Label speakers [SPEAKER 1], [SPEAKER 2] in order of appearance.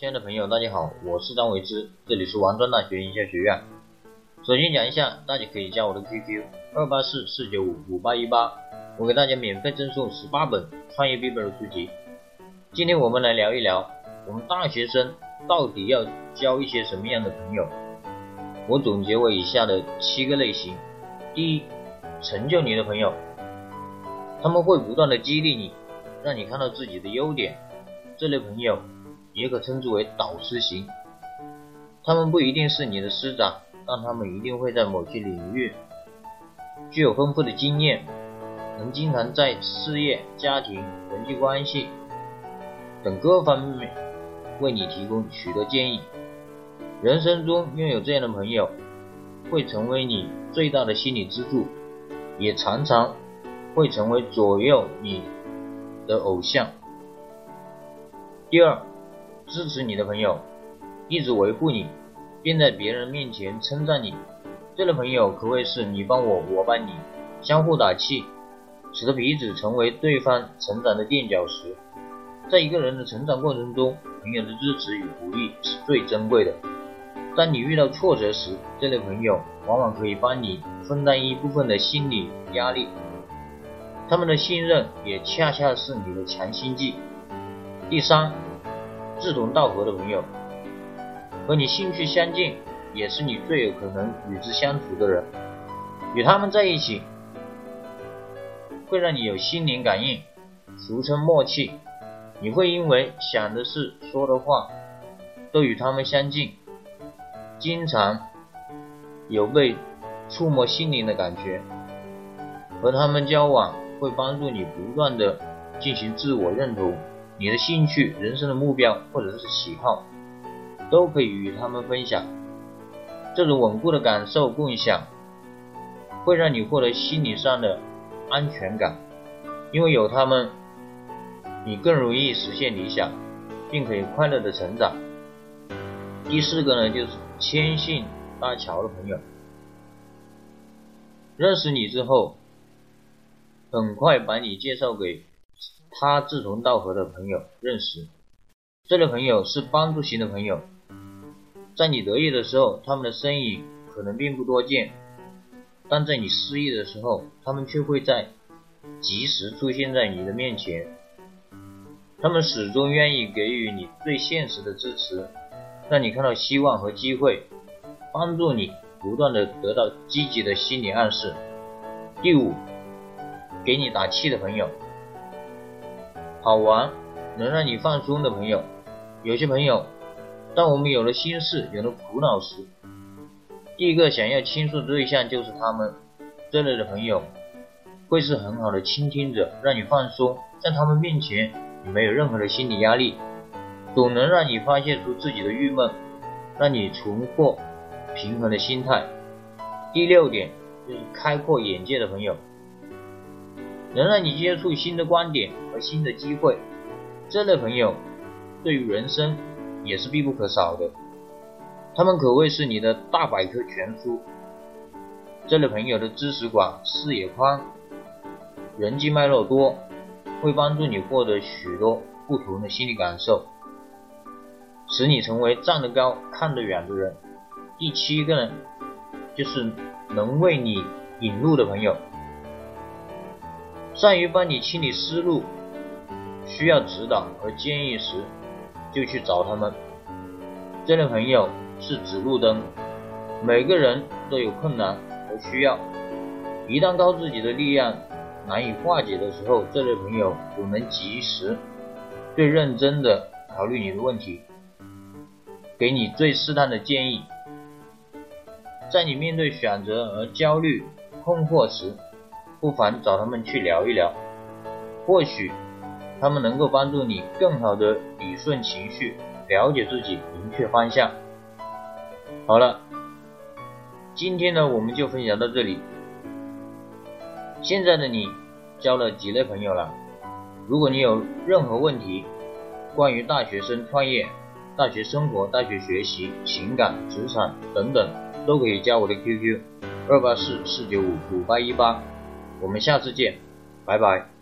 [SPEAKER 1] 亲爱的朋友，大家好，我是张维之，这里是王庄大学营销学院。首先讲一下，大家可以加我的 QQ 二八四四九五五八一八，我给大家免费赠送十八本创业必备的书籍。今天我们来聊一聊，我们大学生到底要交一些什么样的朋友？我总结为以下的七个类型：第一，成就你的朋友，他们会不断的激励你，让你看到自己的优点。这类朋友。也可称之为导师型，他们不一定是你的师长，但他们一定会在某些领域具有丰富的经验，能经常在事业、家庭、人际关系等各方面为你提供许多建议。人生中拥有这样的朋友，会成为你最大的心理支柱，也常常会成为左右你的偶像。第二。支持你的朋友，一直维护你，并在别人面前称赞你，这类朋友可谓是你帮我，我帮你，相互打气，使得彼此成为对方成长的垫脚石。在一个人的成长过程中，朋友的支持与鼓励是最珍贵的。当你遇到挫折时，这类朋友往往可以帮你分担一部分的心理压力，他们的信任也恰恰是你的强心剂。第三。志同道合的朋友，和你兴趣相近，也是你最有可能与之相处的人。与他们在一起，会让你有心灵感应，俗称默契。你会因为想的事、说的话都与他们相近，经常有被触摸心灵的感觉。和他们交往，会帮助你不断的进行自我认同。你的兴趣、人生的目标或者是喜好，都可以与他们分享。这种稳固的感受共享，会让你获得心理上的安全感。因为有他们，你更容易实现理想，并可以快乐的成长。第四个呢，就是牵线搭桥的朋友。认识你之后，很快把你介绍给。他志同道合的朋友认识，这类朋友是帮助型的朋友，在你得意的时候，他们的身影可能并不多见，但在你失意的时候，他们却会在及时出现在你的面前。他们始终愿意给予你最现实的支持，让你看到希望和机会，帮助你不断的得到积极的心理暗示。第五，给你打气的朋友。好玩，能让你放松的朋友，有些朋友，当我们有了心事、有了苦恼时，第一个想要倾诉的对象就是他们。这类的朋友，会是很好的倾听者，让你放松，在他们面前，你没有任何的心理压力，总能让你发泄出自己的郁闷，让你重获平衡的心态。第六点就是开阔眼界的朋友。能让你接触新的观点和新的机会，这类朋友对于人生也是必不可少的。他们可谓是你的大百科全书。这类朋友的知识广、视野宽、人际脉络多，会帮助你获得许多不同的心理感受，使你成为站得高、看得远的人。第七个呢，就是能为你引路的朋友。善于帮你清理思路，需要指导和建议时，就去找他们。这类朋友是指路灯，每个人都有困难和需要，一旦靠自己的力量难以化解的时候，这类朋友总能及时、最认真的考虑你的问题，给你最适当的建议。在你面对选择而焦虑、困惑时，不妨找他们去聊一聊，或许他们能够帮助你更好的理顺情绪，了解自己，明确方向。好了，今天呢我们就分享到这里。现在的你交了几类朋友了？如果你有任何问题，关于大学生创业、大学生活、大学学习、情感、职场等等，都可以加我的 QQ：二八四四九五五八一八。我们下次见，拜拜。